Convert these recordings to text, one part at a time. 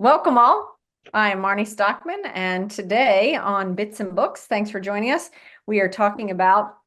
Welcome all. I am Marnie Stockman, and today on Bits and Books, thanks for joining us. We are talking about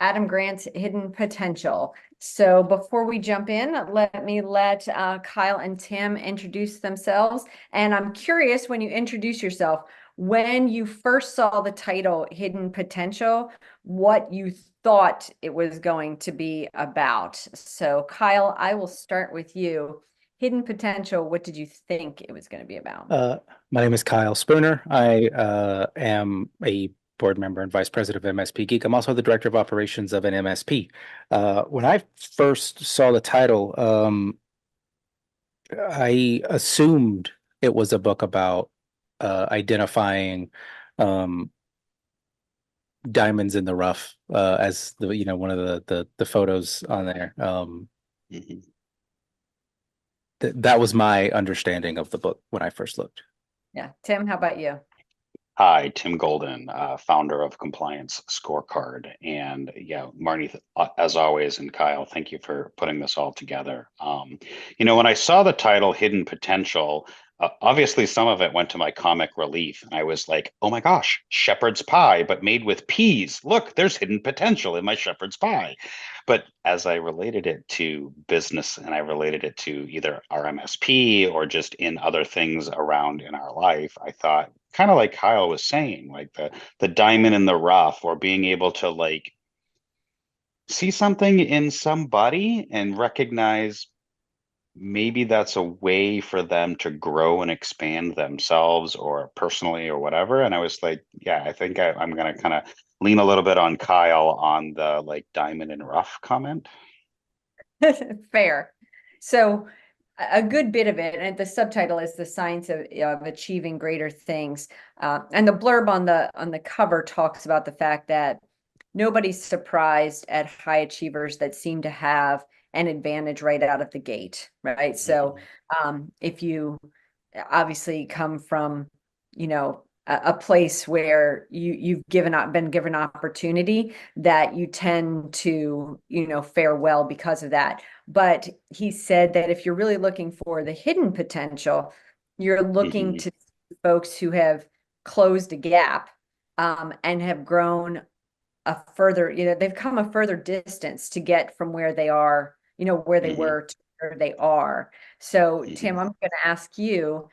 Adam Grant's hidden potential. So before we jump in, let me let uh, Kyle and Tim introduce themselves. And I'm curious when you introduce yourself, when you first saw the title Hidden Potential, what you thought it was going to be about. So, Kyle, I will start with you. Hidden Potential, what did you think it was going to be about? Uh, my name is Kyle Spooner. I uh, am a board member and vice president of MSP Geek. I'm also the director of operations of an MSP. Uh, when I first saw the title, um, I assumed it was a book about uh, identifying um, diamonds in the rough, uh, as the you know one of the the, the photos on there. Um, Mm-hmm. Th- that was my understanding of the book when I first looked. Yeah, Tim, how about you? Hi, Tim Golden, uh, founder of Compliance Scorecard. And yeah, Marnie, th- uh, as always, and Kyle, thank you for putting this all together. Um, you know, when I saw the title Hidden Potential, Uh, obviously some of it went to my comic relief. And I was like, oh my gosh, shepherd's pie, but made with peas. Look, there's hidden potential in my shepherd's pie. But as I related it to business and I related it to either our MSP or just in other things around in our life, I thought, kind of like Kyle was saying, like the the diamond in the rough, or being able to like see something in somebody and recognize maybe that's a way for them to grow and expand themselves or personally or whatever. And I was like, yeah, I think I, I'm gonna kind of lean a little bit on Kyle on the like diamond and rough comment. Fair. So a a good bit of it, and the subtitle is the science of, of achieving greater things. Uh, and the blurb on the on the cover talks about the fact that nobody's surprised at high achievers that seem to have an advantage right out of the gate, right? So um, if you obviously come from, you know, a, a place where you you've given up been given opportunity that you tend to you know fare well because of that but he said that if you're really looking for the hidden potential you're looking Mhm. to folks who have closed a gap um, and have grown a further you know they've come a further distance to get from where they are you know where they Mhm. were to where they are so tim Mhm. i'm going to ask you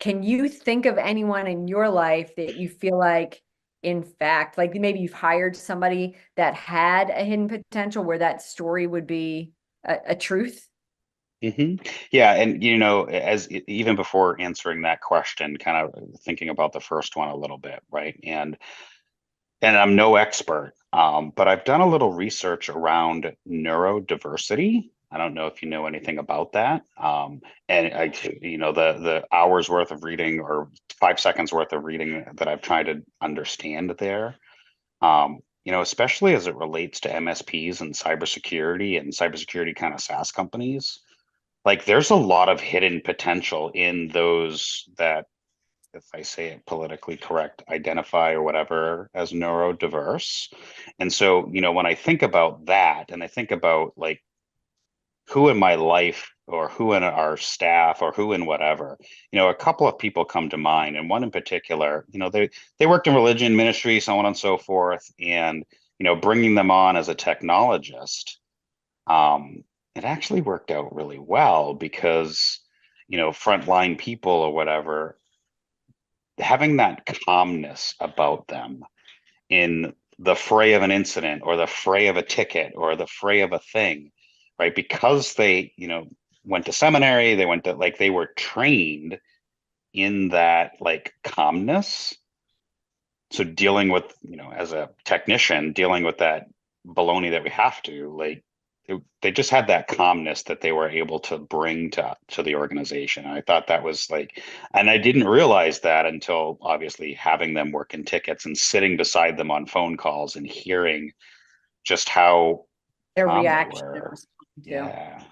can you think of anyone in your life that you feel like, in fact, like maybe you've hired somebody that had a hidden potential where that story would be a, a truth? hmm Yeah, and you know, as even before answering that question, kind of thinking about the first one a little bit, right? And and I'm no expert, um, but I've done a little research around neurodiversity. I don't know if you know anything about that. Um, and I, you know, the the hours worth of reading or five seconds worth of reading that I've tried to understand there. Um, you know, especially as it relates to MSPs and cybersecurity and cybersecurity kind of SaaS companies like there's a lot of hidden potential in those that if i say it politically correct identify or whatever as neurodiverse. And so you know when i think about that and i think about like who in my life or who in our staff or who in whatever you know a couple of people come to mind and one in particular you know they they worked in religion ministry so on and so forth. And you know bringing them on as a technologist um, it actually worked out really well because you know frontline people or whatever having that calmness about them in the fray of an incident or the fray of a ticket or the fray of a thing right? Because they you know went to seminary they went to like they were trained in that like calmness. So dealing with you know as a technician dealing with that baloney that we have to like it, they just had that calmness that they were able to bring to to the organization and i thought that was like and i didn't realize that until obviously having them work in tickets and sitting beside them on phone calls and hearing just how Their calm they reaction and were. response to. yeah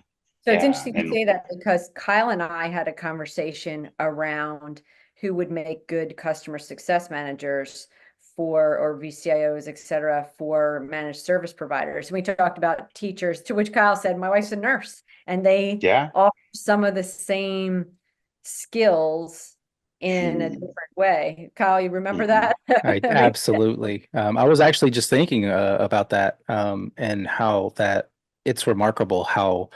So it's yeah, interesting you and- say that because Kyle and I had a conversation around who would make good customer success managers for, or VCIOs, et cetera, for managed service providers. And we talked about teachers, to which Kyle said, my wife's a nurse and they yeah offer some of the same skills in a Hmm. different way. Kyle, you remember Mhm. that? I absolutely. Um, I was actually just thinking uh, about that um, and how that it's remarkable how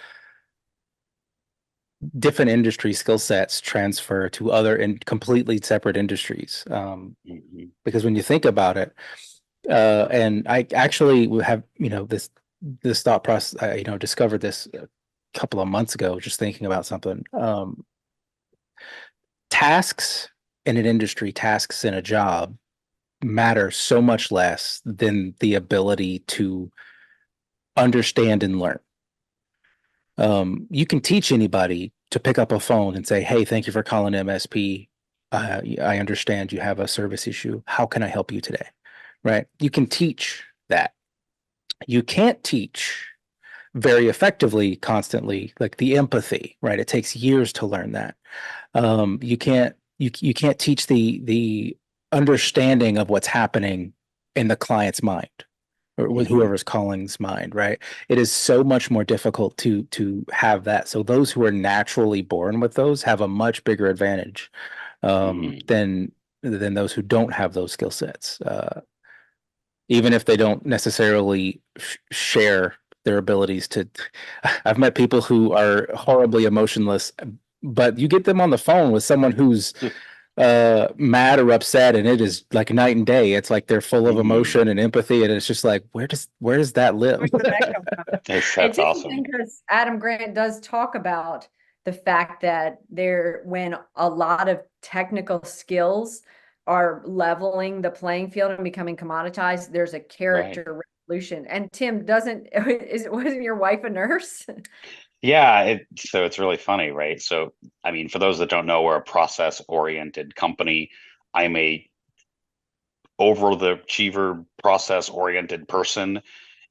different industry skill sets transfer to other and completely separate industries. Um, Mhm. because when you think about it, uh, and I actually have, you know, this this thought process, I, you know, discovered this a couple of months ago, just thinking about something. Um, tasks in an industry, tasks in a job matter so much less than the ability to understand and learn. Um, you can teach anybody to pick up a phone and say, "Hey, thank you for calling MSP. Uh, I understand you have a service issue. How can I help you today?" Right? You can teach that. You can't teach very effectively constantly like the empathy right it takes years to learn that um you can't you you can't teach the the understanding of what's happening in the client's mind or with Mhm. whoever's calling's mind right it is so much more difficult to to have that so those who are naturally born with those have a much bigger advantage um Mhm. than than those who don't have those skill sets uh even if they don't necessarily sh- share their abilities to i've met people who are horribly emotionless but you get them on the phone with someone who's uh mad or upset and it is like night and day it's like they're full of Mhm. emotion and empathy and it's just like where does where does that live Where did that come from? That's, It's that's awesome. interesting because Adam Grant does talk about the fact that there, when a lot of technical skills are leveling the playing field and becoming commoditized, there's a character revolution. And Tim, doesn't, is, wasn't your wife a nurse? Yeah, it, so it's really funny, right? So, I mean, for those that don't know, we're a process-oriented company. I'm a over the achiever, process-oriented person,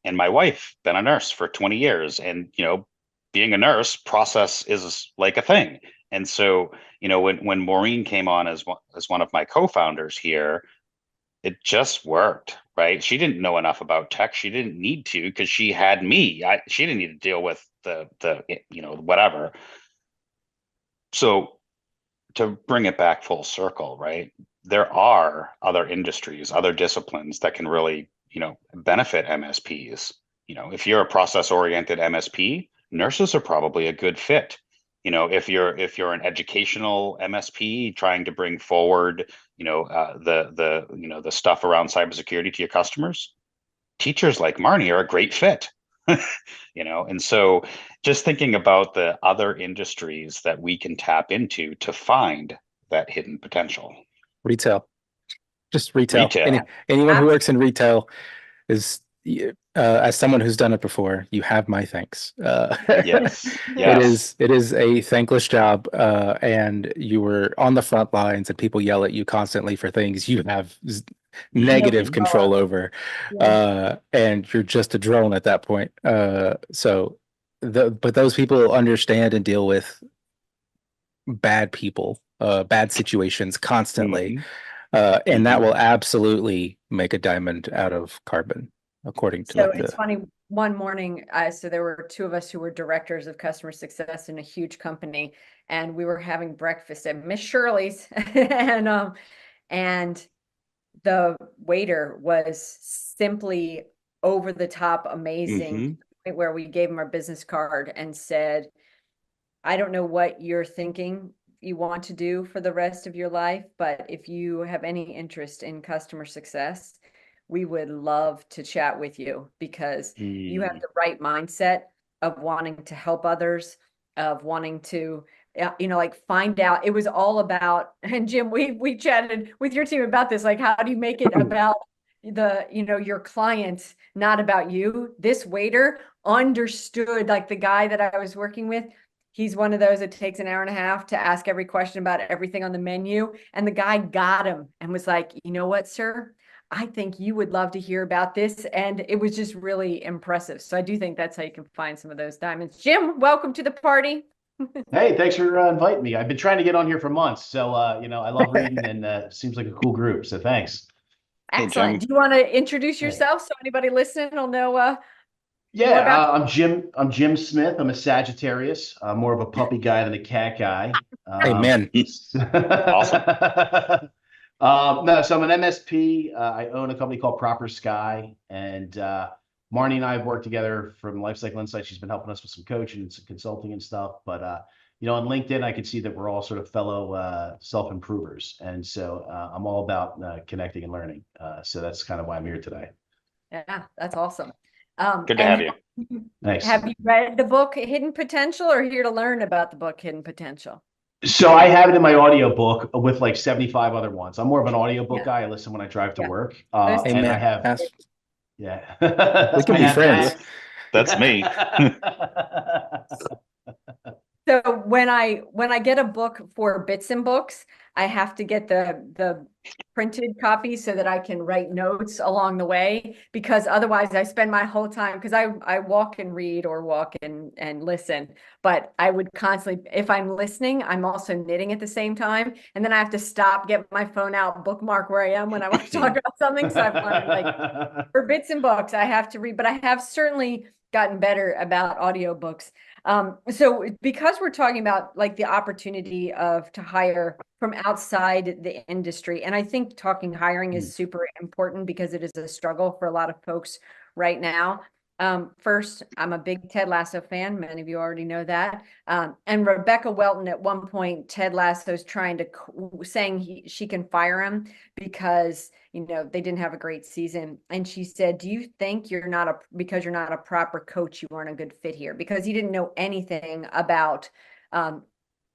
and my wife been a nurse for 20 years. And you know, being a nurse, process is like a thing. And so, you know, when when Maureen came on as one as one of my co-founders here, it just worked, right? She didn't know enough about tech. She didn't need to because she had me. I, she didn't need to deal with the the you know whatever. So to bring it back full circle, right? There are other industries, other disciplines that can really, you know, benefit MSPs. You know, if you're a process-oriented MSP, nurses are probably a good fit. You know, if you're if you're an educational MSP trying to bring forward, you know, uh, the the you know the stuff around cybersecurity to your customers, teachers like Marnie are a great fit. you know, and so just thinking about the other industries that we can tap into to find that hidden potential. retail just retail, Retail. Any, anyone who works in retail is uh, as someone who's done it before you have my thanks uh Yes, It yes. is it is a thankless job, uh, and you were on the front lines, and people yell at you constantly for things you have z- negative control control over, Yeah. uh, and you're just a drone at that point. Uh, so, the but those people understand and deal with bad people, uh, bad situations constantly, Mhm. uh, and that Mhm. will absolutely make a diamond out of carbon, according to So like it's the. funny, one morning, uh, so there were two of us who were directors of customer success in a huge company, and we were having breakfast at Miss Shirley's, and um, and the waiter was simply over the top amazing, Mhm. point where we gave him our business card and said, I don't know what you're thinking you want to do for the rest of your life, but if you have any interest in customer success, we would love to chat with you because you have Mm. the right mindset of wanting to help others, of wanting to, Uh, you know, like find out. It was all about, and Jim, we we chatted with your team about this. Like, how do you make it about the, you know, your clients, not about you? This waiter understood, like the guy that I was working with. He's one of those that takes an hour and a half to ask every question about everything on the menu. And the guy got him and was like, you know what, sir? I think you would love to hear about this. And it was just really impressive. So I do think that's how you can find some of those diamonds. Jim, welcome to the party. Hey, thanks for uh, inviting me. I've been trying to get on here for months, so uh, you know I love reading, and uh, seems like a cool group. So thanks. Hey, Excellent. Jim. Do you want to introduce Hey. yourself so anybody listening will know uh, Yeah, about- uh, I'm Jim. I'm Jim Smith. I'm a Sagittarius. I'm more of a puppy guy than a cat guy. Um, Amen. Awesome. Um, no, so I'm an MSP. Uh, I own a company called Proper Sky, and uh, Marnie and I have worked together from Lifecycle Insights. She's been helping us with some coaching and some consulting and stuff. But uh, you know, on LinkedIn, I can see that we're all sort of fellow uh, self improvers, and so uh, I'm all about uh, connecting and learning. Uh, so that's kind of why I'm here today. Yeah, that's awesome. Um, Good to have you. Nice. Have you read the book Hidden Potential or here to learn about the book Hidden Potential? So I have it in my audiobook with like 75 other ones. I'm more of an audiobook Yeah. guy. I listen when I drive to Yeah. work. Uh, and I have, That's- yeah. We can be friends. That's me. So when I when I get a book for Bits and Books, I have to get the the printed copy so that I can write notes along the way because otherwise I spend my whole time because I I walk and read or walk and and listen, but I would constantly if I'm listening, I'm also knitting at the same time, and then I have to stop, get my phone out, bookmark where I am when I want to talk about something. So I've learned like for bits and books i have to read but i have certainly gotten better about audiobooks um, so because we're talking about like the opportunity of to hire from outside the industry and i think talking hiring is super important because it is a struggle for a lot of folks right now. Um, first i'm a big ted lasso fan many of you already know that. Um, and rebecca welton at one point ted lasso's trying to saying he, she can fire him because you know they didn't have a great season. And she said do you think you're not a because you're not a proper coach you aren't a good fit here? Because he didn't know anything about um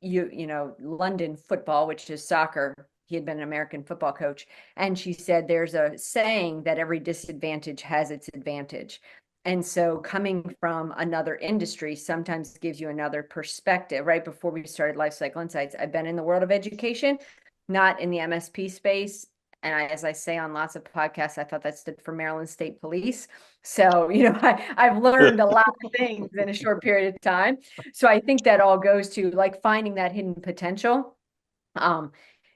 you you know london football which is soccer. He had been an american football coach. And she said there's a saying that every disadvantage has its advantage. And so coming from another industry sometimes gives you another perspective. Right before we started life cycle insights i've been in the world of education not in the msp space and I, as I say on lots of podcasts, I thought that stood for Maryland State Police. So, you know, I, I've learned a lot of things in a short period of time. So I think that all goes to like finding that hidden potential. Um,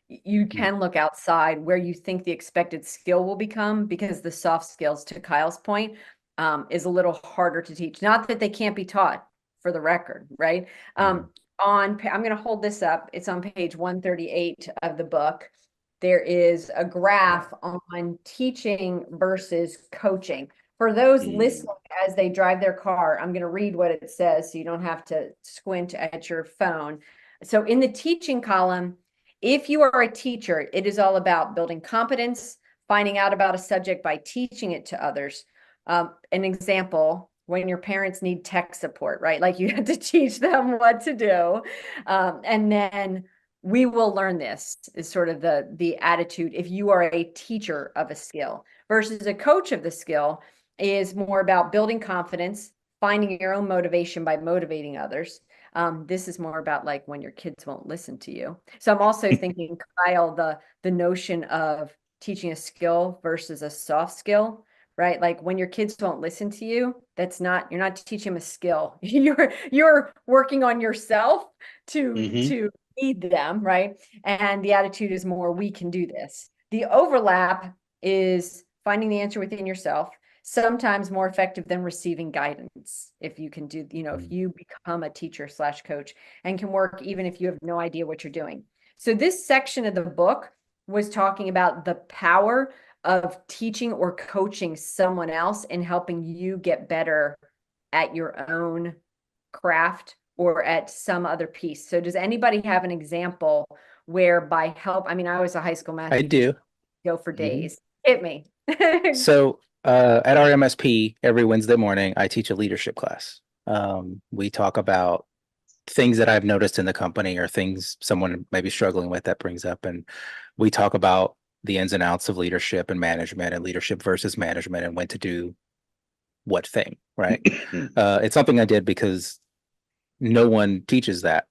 you can look outside where you think the expected skill will become because the soft skills, to Kyle's point, um, is a little harder to teach. Not that they can't be taught, for the record, right? Um, on, I'm going to hold this up. It's on page 138 of the book there is a graph on teaching versus coaching. For those Mm. listening as they drive their car, I'm going to read what it says so you don't have to squint at your phone. So, in the teaching column, if you are a teacher, it is all about building competence, finding out about a subject by teaching it to others. Um, an example when your parents need tech support, right? Like you have to teach them what to do. Um, and then we will learn this is sort of the the attitude if you are a teacher of a skill versus a coach of the skill is more about building confidence finding your own motivation by motivating others. Um, this is more about like when your kids won't listen to you. So i'm also thinking kyle the the notion of teaching a skill versus a soft skill right? Like when your kids won't listen to you that's not you're not teaching them a skill. You're you're working on yourself to Mhm. to lead them, right? And the attitude is more, we can do this. The overlap is finding the answer within yourself, sometimes more effective than receiving guidance. If you can do, you know, if mm. you become a teacher slash coach and can work even if you have no idea what you're doing. So this section of the book was talking about the power of teaching or coaching someone else and helping you get better at your own craft or at some other piece. So does anybody have an example where by help, I mean, I was a high school math I teacher, do. go for Mhm. days. Hit me. So uh, at our MSP, every Wednesday morning, I teach a leadership class. Um, we talk about things that I've noticed in the company or things someone may be struggling with that brings up. And we talk about the ins and outs of leadership and management and leadership versus management and when to do what thing, right? uh, it's something I did because no one teaches that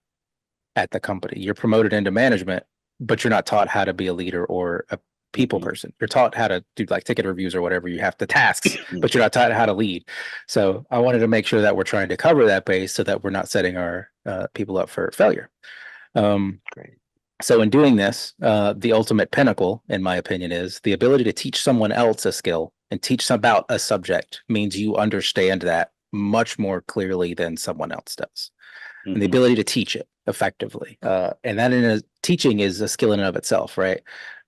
at the company. You're promoted into management, but you're not taught how to be a leader or a people Mhm. person. You're taught how to do like ticket reviews or whatever you have to tasks, but you're not taught how to lead. So I wanted to make sure that we're trying to cover that base so that we're not setting our uh, people up for failure. Um, Great. so in doing this, uh, the ultimate pinnacle, in my opinion, is the ability to teach someone else a skill and teach some about a subject means you understand that much more clearly than someone else does. And the Mhm. ability to teach it effectively. Uh, and that in a teaching is a skill in and of itself, right?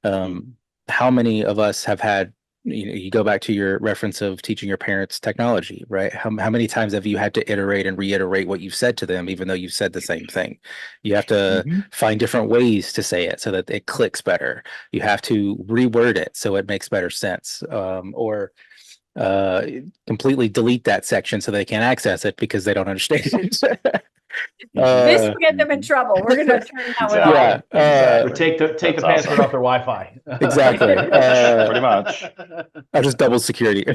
Um, how many of us have had, you know, you go back to your reference of teaching your parents technology, right? How, how many times have you had to iterate and reiterate what you've said to them, even though you've said the same thing? You have to Mhm. find different ways to say it so that it clicks better. You have to reword it so it makes better sense. Um, or uh, completely delete that section so they can't access it because they don't understand it. This Uh, will get them in trouble. We're gonna turn that one Exactly. off. Yeah, uh, Or take the, take the password awesome. off their Wi-Fi. Exactly. Uh, Pretty much. I just double security.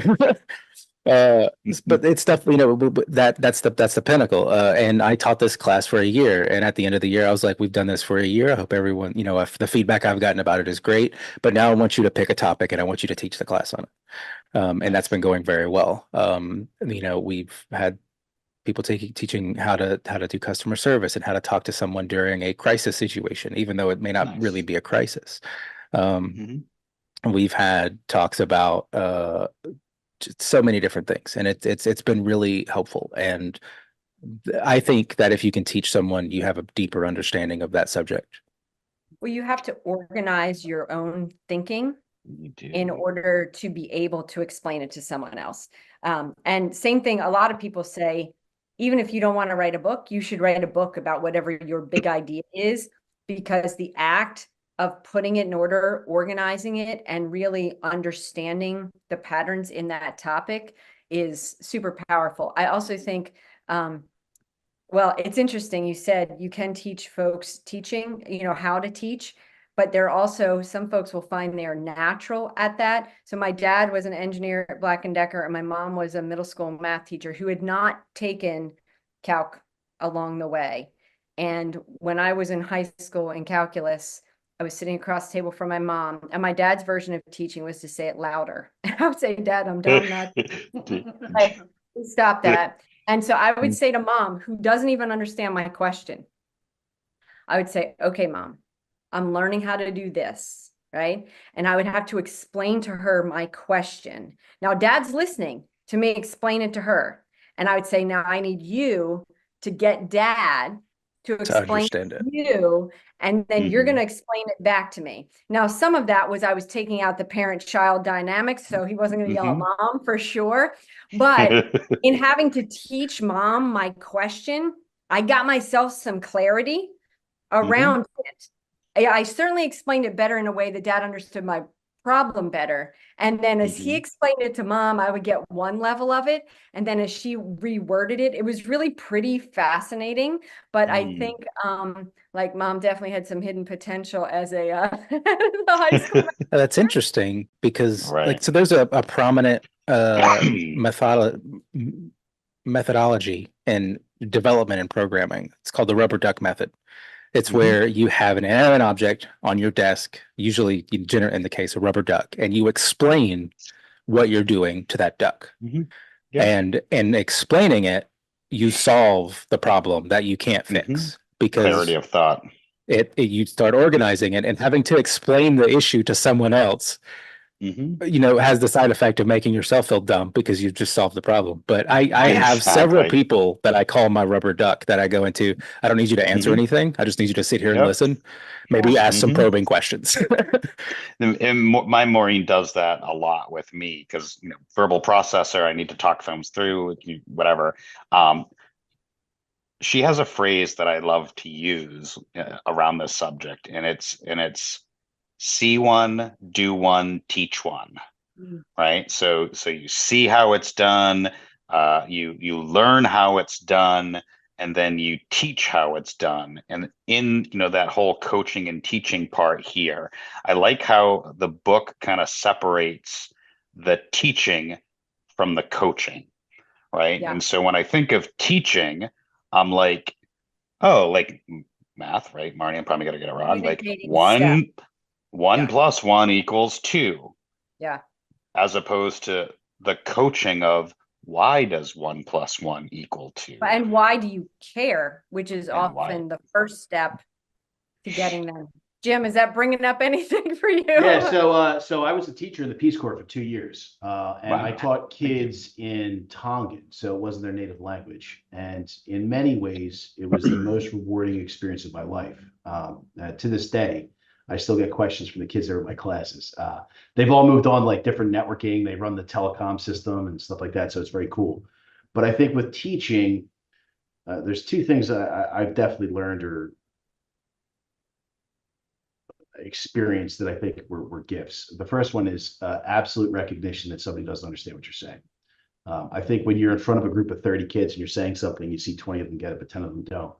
uh, but it's stuff you know w- w- that that's the that's the pinnacle. Uh, and I taught this class for a year, and at the end of the year, I was like, "We've done this for a year. I hope everyone, you know, if the feedback I've gotten about it is great. But now I want you to pick a topic, and I want you to teach the class on it. Um, and that's been going very well. Um, you know, we've had people taking teaching how to how to do customer service and how to talk to someone during a crisis situation, even though it may not really be a crisis. Um, Mhm. we've had talks about uh so many different things and it's it's it's been really helpful and i think that if you can teach someone you have a deeper understanding of that subject Well, you have to organize your own thinking in order to be able to explain it to someone else. Um, and same thing, a lot of people say, even if you don't want to write a book, you should write a book about whatever your big idea is, because the act of putting it in order, organizing it, and really understanding the patterns in that topic is super powerful. I also think, um, well, it's interesting. You said you can teach folks teaching, you know, how to teach, but there are also some folks will find they're natural at that. So my dad was an engineer at Black and Decker, and my mom was a middle school math teacher who had not taken calc along the way. And when I was in high school in calculus, I was sitting across the table from my mom, and my dad's version of teaching was to say it louder. And I would say, Dad, I'm done. like, stop that. And so I would mm. say to mom, who doesn't even understand my question, I would say, okay, mom, I'm learning how to do this, right? And I would have to explain to her my question. Now, dad's listening to me explain it to her. And I would say, now I need you to get dad to to explain understand it you and then you're Mhm. going to explain it back to me now some of that was i was taking out the parent child dynamics so he wasn't going to yell at mom for sure but in having to teach mom my question i got myself some clarity around it I, I certainly explained it better in a way that dad understood my problem better. And then as he Mhm. explained it to mom i would get one level of it. And then as she reworded it it was really pretty fascinating. But i Mm. think um like mom definitely had some hidden potential as a uh, the high school that's interesting because like so there's a, a prominent uh method methodology in development and programming. It's called the rubber duck method it's Mhm. where you have an inanimate object on your desk usually in gener- in the case of rubber duck and you explain what you're doing to that duck Mhm. Yeah. and in explaining it you solve the problem that you can't fix because Clarity of thought. it, it you start organizing it and having to explain the issue to someone else Mhm. you know has the side effect of making yourself feel dumb because you've just solved the problem but i i have several Exactly. people that i call my rubber duck that i go into i don't need you to answer Mhm. anything i just need you to sit here and Yep. listen maybe ask some Mhm. probing questions And, and Mo- my Maureen does that a lot with me because you know verbal processor. I need to talk things through, you- whatever. Um, she has a phrase that I love to use uh, around this subject, and it's and it's see one, do one, teach one. Mm. Right. So so you see how it's done. Uh, you you learn how it's done and then you teach how it's done and in you know that whole coaching and teaching part here i like how the book kind of separates the teaching from the coaching right Yeah. and so when i think of teaching i'm like oh like math right marnie i'm probably gonna get it wrong like one one Yeah. plus one equals two Yeah. as opposed to the coaching of why does one plus one equal two and why do you care which is And why. often the first step to getting them Jim, is that bringing up anything for you? Yeah, so uh, so I was a teacher in the Peace Corps for two years, uh, and I Wow. taught kids in Tongan, so it wasn't their native language. And in many ways, it was the most rewarding experience of my life. Um, uh, to this day, I still get questions from the kids that are in my classes. Uh, they've all moved on like different networking. They run the telecom system and stuff like that, so it's very cool. But I think with teaching, uh, there's two things I, I've definitely learned or experienced that I think were, were gifts. The first one is uh, absolute recognition that somebody doesn't understand what you're saying. Um, I think when you're in front of a group of 30 kids and you're saying something, you see 20 of them get it, but 10 of them don't.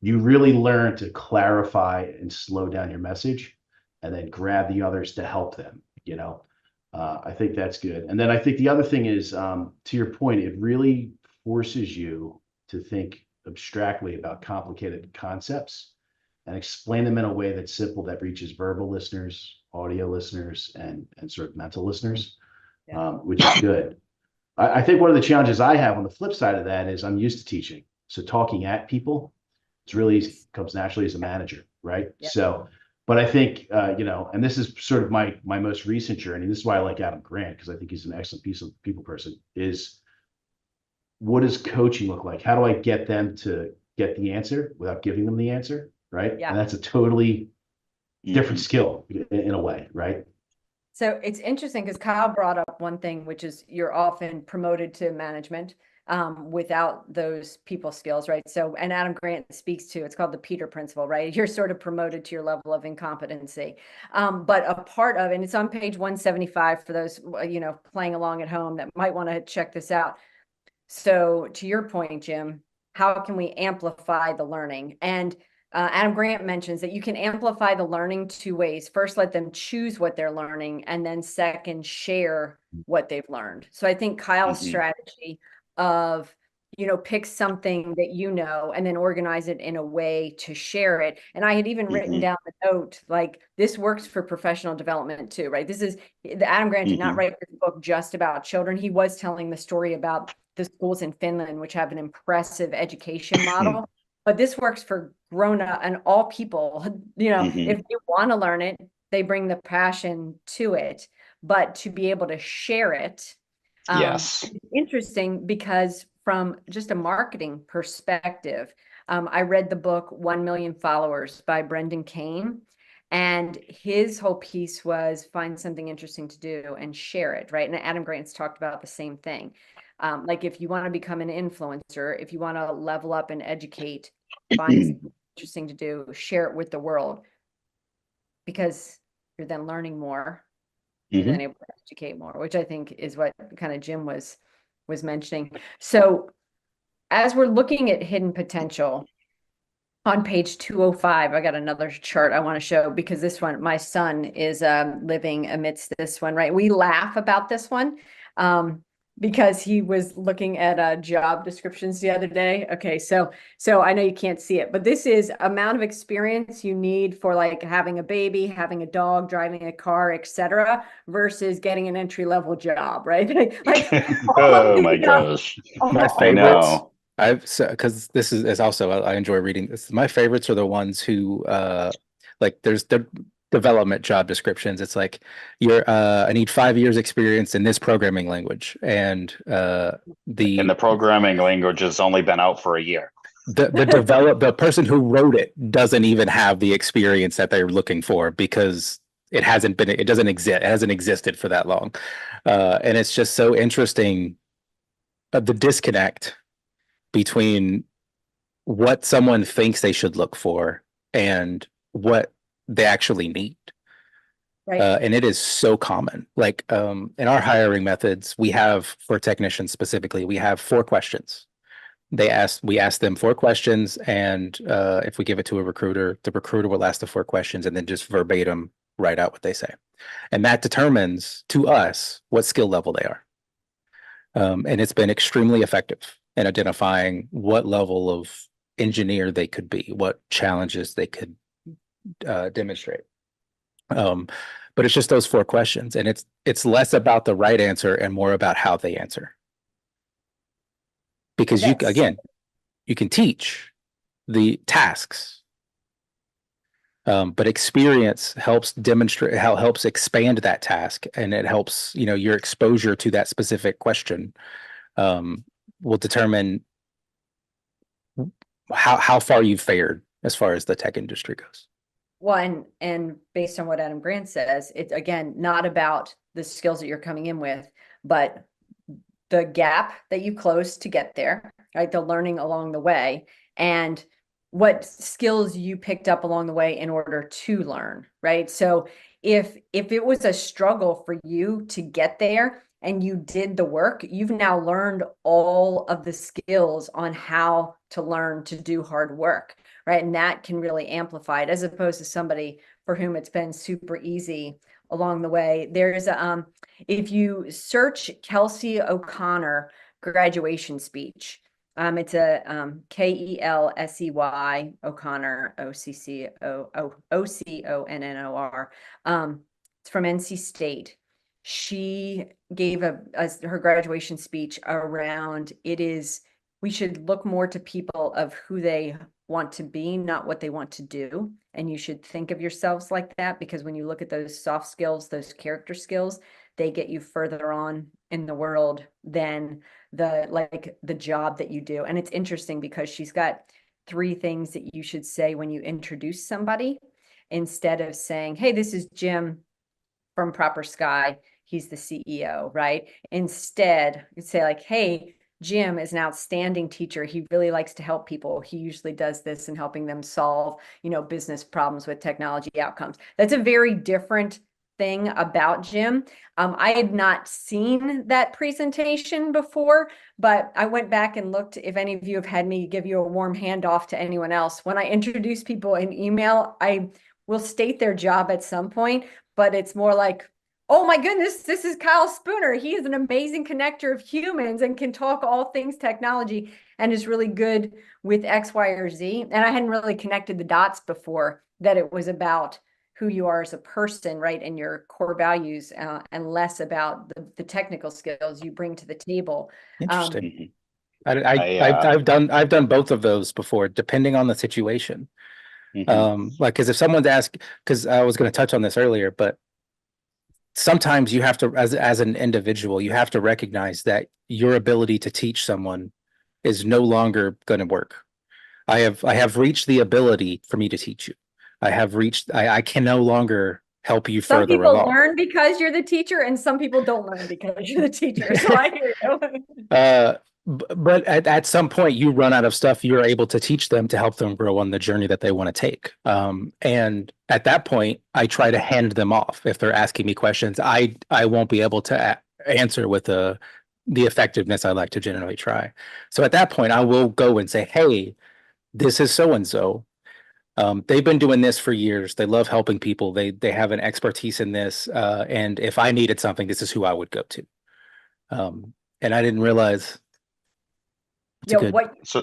You really learn to clarify and slow down your message and then grab the others to help them, you know. Uh, I think that's good. And then I think the other thing is, um, to your point, it really forces you to think abstractly about complicated concepts and explain them in a way that's simple that reaches verbal listeners, audio listeners, and and sort of mental listeners, Yeah. um, which is good. I, I think one of the challenges I have on the flip side of that is I'm used to teaching, so talking at people, it's really comes naturally as a manager, right? Yeah. So, but I think uh, you know, and this is sort of my my most recent journey. This is why I like Adam Grant because I think he's an excellent piece of people person. Is what does coaching look like? How do I get them to get the answer without giving them the answer? Right. Yeah. And that's a totally Mm-hmm. different skill in, in a way. Right. So it's interesting because Kyle brought up one thing, which is you're often promoted to management um, without those people skills, right? So, and Adam Grant speaks to it's called the Peter Principle, right? You're sort of promoted to your level of incompetency. Um, but a part of, and it's on page 175 for those, uh, you know, playing along at home that might want to check this out. So, to your point, Jim, how can we amplify the learning? And uh, Adam Grant mentions that you can amplify the learning two ways. First, let them choose what they're learning, and then second, share what they've learned. So I think Kyle's Mhm. strategy of you know pick something that you know and then organize it in a way to share it and i had even written Mhm. down the note like this works for professional development too right this is the adam grant did not Mhm. write this book just about children he was telling the story about the schools in finland which have an impressive education model but this works for grown up and all people you know Mhm. if they want to learn it they bring the passion to it but to be able to share it um, Yes. interesting because from just a marketing perspective um, i read the book 1 million followers by brendan kane and his whole piece was find something interesting to do and share it right? And adam grant's talked about the same thing. Um, like if you want to become an influencer if you want to level up and educate find something interesting to do share it with the world because you're then learning more Mhm. then able to educate more which i think is what kind of jim was was mentioning so as we're looking at hidden potential on page 205 i got another chart i want to show because this one my son is um, living amidst this one right we laugh about this one um, because he was looking at uh, job descriptions the other day okay so so i know you can't see it but this is amount of experience you need for like having a baby having a dog driving a car etc versus getting an entry level job right like, like oh my these jobs- gosh. My I favorites. know. I've because this is, is also I, I enjoy reading this. My favorites are the ones who uh like there's the development job descriptions. It's like you're uh I need five years experience in this programming language and uh the And the programming language has only been out for a year. the the develop the person who wrote it doesn't even have the experience that they're looking for because it hasn't been it doesn't exist it hasn't existed for that long uh and it's just so interesting uh, the disconnect between what someone thinks they should look for and what they actually need. Right. Uh, and it is so common. Like um, in our hiring methods we have for technicians specifically we have four questions. They ask we ask them four questions and uh, if we give it to a recruiter the recruiter will ask the four questions and then just verbatim write out what they say. And that determines to us what skill level they are. Um, and it's been extremely effective in identifying what level of engineer they could be what challenges they could uh, demonstrate. Um, but it's just those four questions and it's it's less about the right answer and more about how they answer. Because you again you can teach the tasks. Um, but experience helps demonstrate how helps expand that task and it helps, you know, your exposure to that specific question um, will determine how how far you've fared as far as the tech industry goes. Well, and, and based on what Adam Grant says, it's again, not about the skills that you're coming in with, but the gap that you close to get there, right? The learning along the way and what skills you picked up along the way in order to learn, right? So if, if it was a struggle for you to get there and you did the work, you've now learned all of the skills on how to learn to do hard work right? And that can really amplify it as opposed to somebody for whom it's been super easy along the way. There's a, um, if you search Kelsey O'Connor graduation speech, um, it's a um, K E L S E Y O'Connor O C C O O O C O N N O R. Um, it's from NC State. She gave a, a her graduation speech around it is we should look more to people of who they want to be, not what they want to do. And you should think of yourselves like that because when you look at those soft skills, those character skills, they get you further on in the world than the like the job that you do. And it's interesting because she's got three things that you should say when you introduce somebody instead of saying, Hey, this is Jim from Proper Sky. He's the CEO, right? Instead, you say like, Hey, Jim is an outstanding teacher. He really likes to help people. He usually does this in helping them solve, you know, business problems with technology outcomes. That's a very different thing about Jim. Um, I had not seen that presentation before, but I went back and looked if any of you have had me give you a warm handoff to anyone else. When I introduce people in email, I will state their job at some point, but it's more like oh my goodness, this is Kyle Spooner. He is an amazing connector of humans and can talk all things technology and is really good with X, Y, or Z. And I hadn't really connected the dots before that it was about who you are as a person, right, and your core values, uh, and less about the, the technical skills you bring to the table. Interesting. Mhm. I, I, I, I've, uh, I've done I've done both of those before, depending on the situation. Mhm. Um, like, because if someone's asked, because I was going to touch on this earlier, but sometimes you have to, as as an individual, you have to recognize that your ability to teach someone is no longer going to work. I have I have reached the ability for me to teach you. I have reached. I I can no longer help you Some further people along. learn because you're the teacher, and some people don't learn because you're the teacher. So I hear you. Uh, but at, at some point you run out of stuff you're able to teach them to help them grow on the journey that they want to take. Um, and at that point, I try to hand them off. If they're asking me questions, I I won't be able to a- answer with the the effectiveness I like to generally try. So at that point, I will go and say, "Hey, this is so and so. Um, they've been doing this for years. They love helping people. They they have an expertise in this. Uh, and if I needed something, this is who I would go to." Um, and I didn't realize. It's a Yeah, good- what, So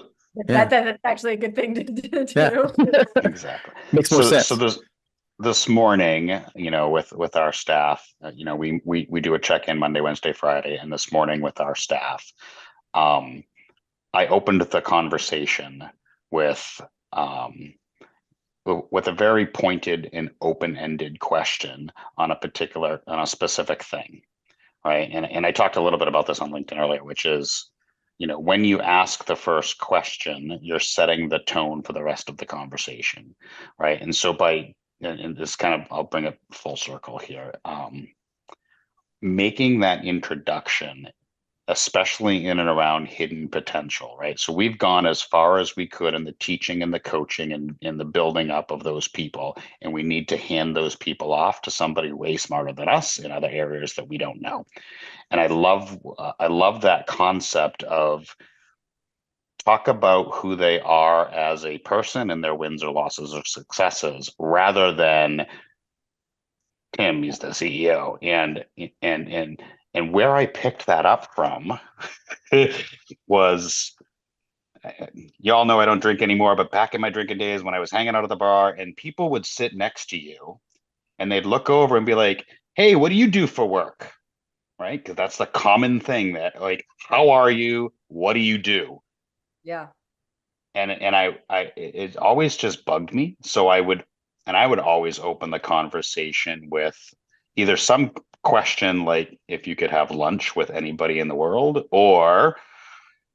that, that- that's actually a good thing to to Yeah. do. exactly. Makes more so, sense. So this this morning, you know, with with our staff, uh, you know, we we we do a check in Monday, Wednesday, Friday, and this morning with our staff, um, I opened the conversation with um with a very pointed and open-ended question on a particular on a specific thing right and and i talked a little bit about this on linkedin earlier which is you know when you ask the first question you're setting the tone for the rest of the conversation right? And so by and, this kind of i'll bring it full circle here um making that introduction especially in and around hidden potential right so we've gone as far as we could in the teaching and the coaching and in the building up of those people and we need to hand those people off to somebody way smarter than us in other areas that we don't know and i love uh, i love that concept of talk about who they are as a person and their wins or losses or successes rather than Tim, he's the CEO. And and and and where I picked that up from was uh, y'all know I don't drink anymore, but back in my drinking days when I was hanging out at the bar and people would sit next to you and they'd look over and be like, Hey, what do you do for work? Right? Because that's the common thing that like, how are you? What do you do? Yeah, and and I I it it always just bugged me. So I would And I would always open the conversation with either some question like if you could have lunch with anybody in the world, or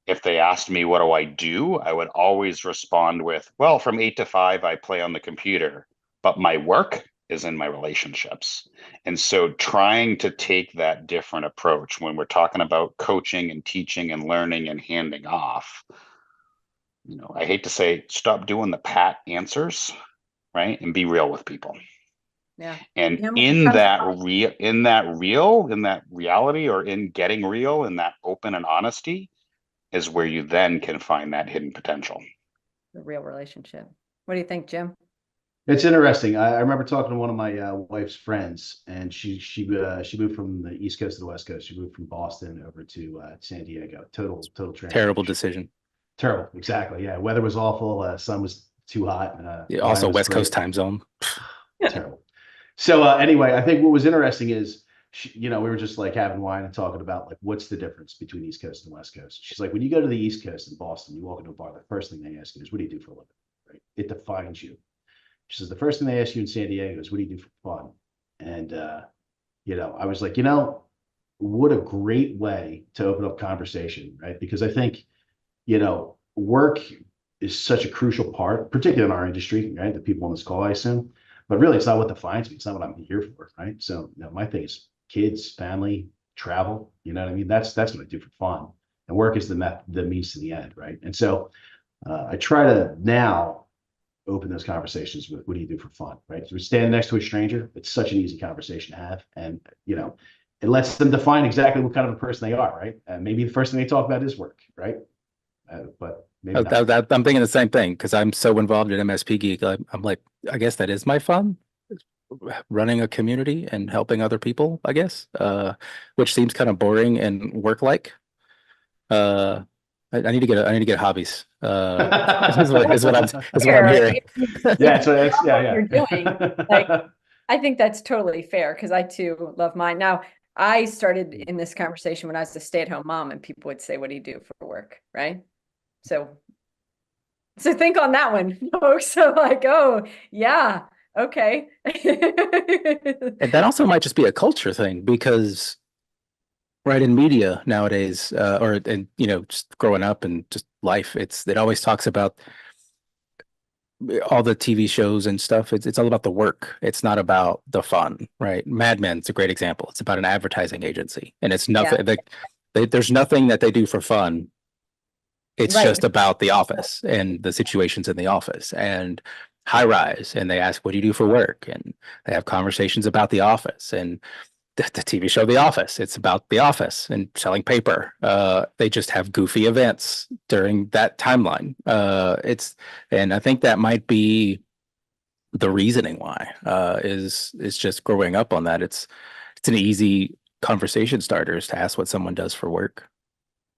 if they asked me what do I do, I would always respond with, well, from eight to five, I play on the computer, but my work is in my relationships. And so trying to take that different approach when we're talking about coaching and teaching and learning and handing off. You know, I hate to say stop doing the pat answers, right? And be real with people. Yeah. And Yeah, in that real in that real, in that reality or in getting real, in that open and honesty is where you then can find that hidden potential. The real relationship. What do you think, Jim? It's interesting. I, I remember talking to one of my uh, wife's friends, and she she uh, she moved from the East Coast to the West Coast. She moved from Boston over to uh, San Diego. Total total Terrible decision. Terrible. Exactly. Yeah. Weather was awful. Uh, sun was too hot. Uh, Yeah, Also, West great. Coast time zone. terrible. So uh, anyway, I think what was interesting is, she, you know, we were just like having wine and talking about like what's the difference between East Coast and West Coast. She's like, when you go to the East Coast in Boston, you walk into a bar, the first thing they ask you is, "What do you do for a living?" Right? It defines you. She says the first thing they ask you in San Diego is, "What do you do for fun?" And uh, you know, I was like, you know, what a great way to open up conversation, right? Because I think, you know, work is such a crucial part, particularly in our industry, right? The people on this call, I assume but really it's not what defines me. It's not what I'm here for, right? So you know, my thing is kids, family, travel. You know what I mean? That's that's what I do for fun, and work is the met the means to the end, right? And so uh, I try to now open those conversations with what do you do for fun, right? So we stand next to a stranger. It's such an easy conversation to have, and you know, it lets them define exactly what kind of a person they are, right? And maybe the first thing they talk about is work, right? Uh, but maybe not. that- that- I'm thinking the same thing because I'm so involved in MSP Geek. I'm, I'm like, I guess that is my fun, running a community and helping other people. I guess, uh, which seems kind of boring and work like. Uh, I, I need to get a, I need to get hobbies. Uh, is what, is what I'm is what I'm Fair. hearing. yeah, so that's yeah, yeah. you're doing, like, I think that's totally fair because I too love mine. Now, I started in this conversation when I was a stay-at-home mom and people would say, what do you do for work? Right? So, so think on that one, folks. So like, oh, yeah, okay. And that also might just be a culture thing because, right in media nowadays, uh, or and you know, just growing up and just life, it's it always talks about all the TV shows and stuff. It's it's all about the work. It's not about the fun, right? Mad Men's a great example. It's about an advertising agency, and it's nothing. Like, they, there's nothing that they do for fun. It's Right. just about the office and the situations in the office and high rise. And they ask, "What do you do for work?" And they have conversations about the office and the, the TV show The Office. It's about the office and selling paper. Uh, they just have goofy events during that timeline. Uh, it's and I think that might be the reasoning why uh, is is just growing up on that. It's it's an easy conversation starter is to ask what someone does for work.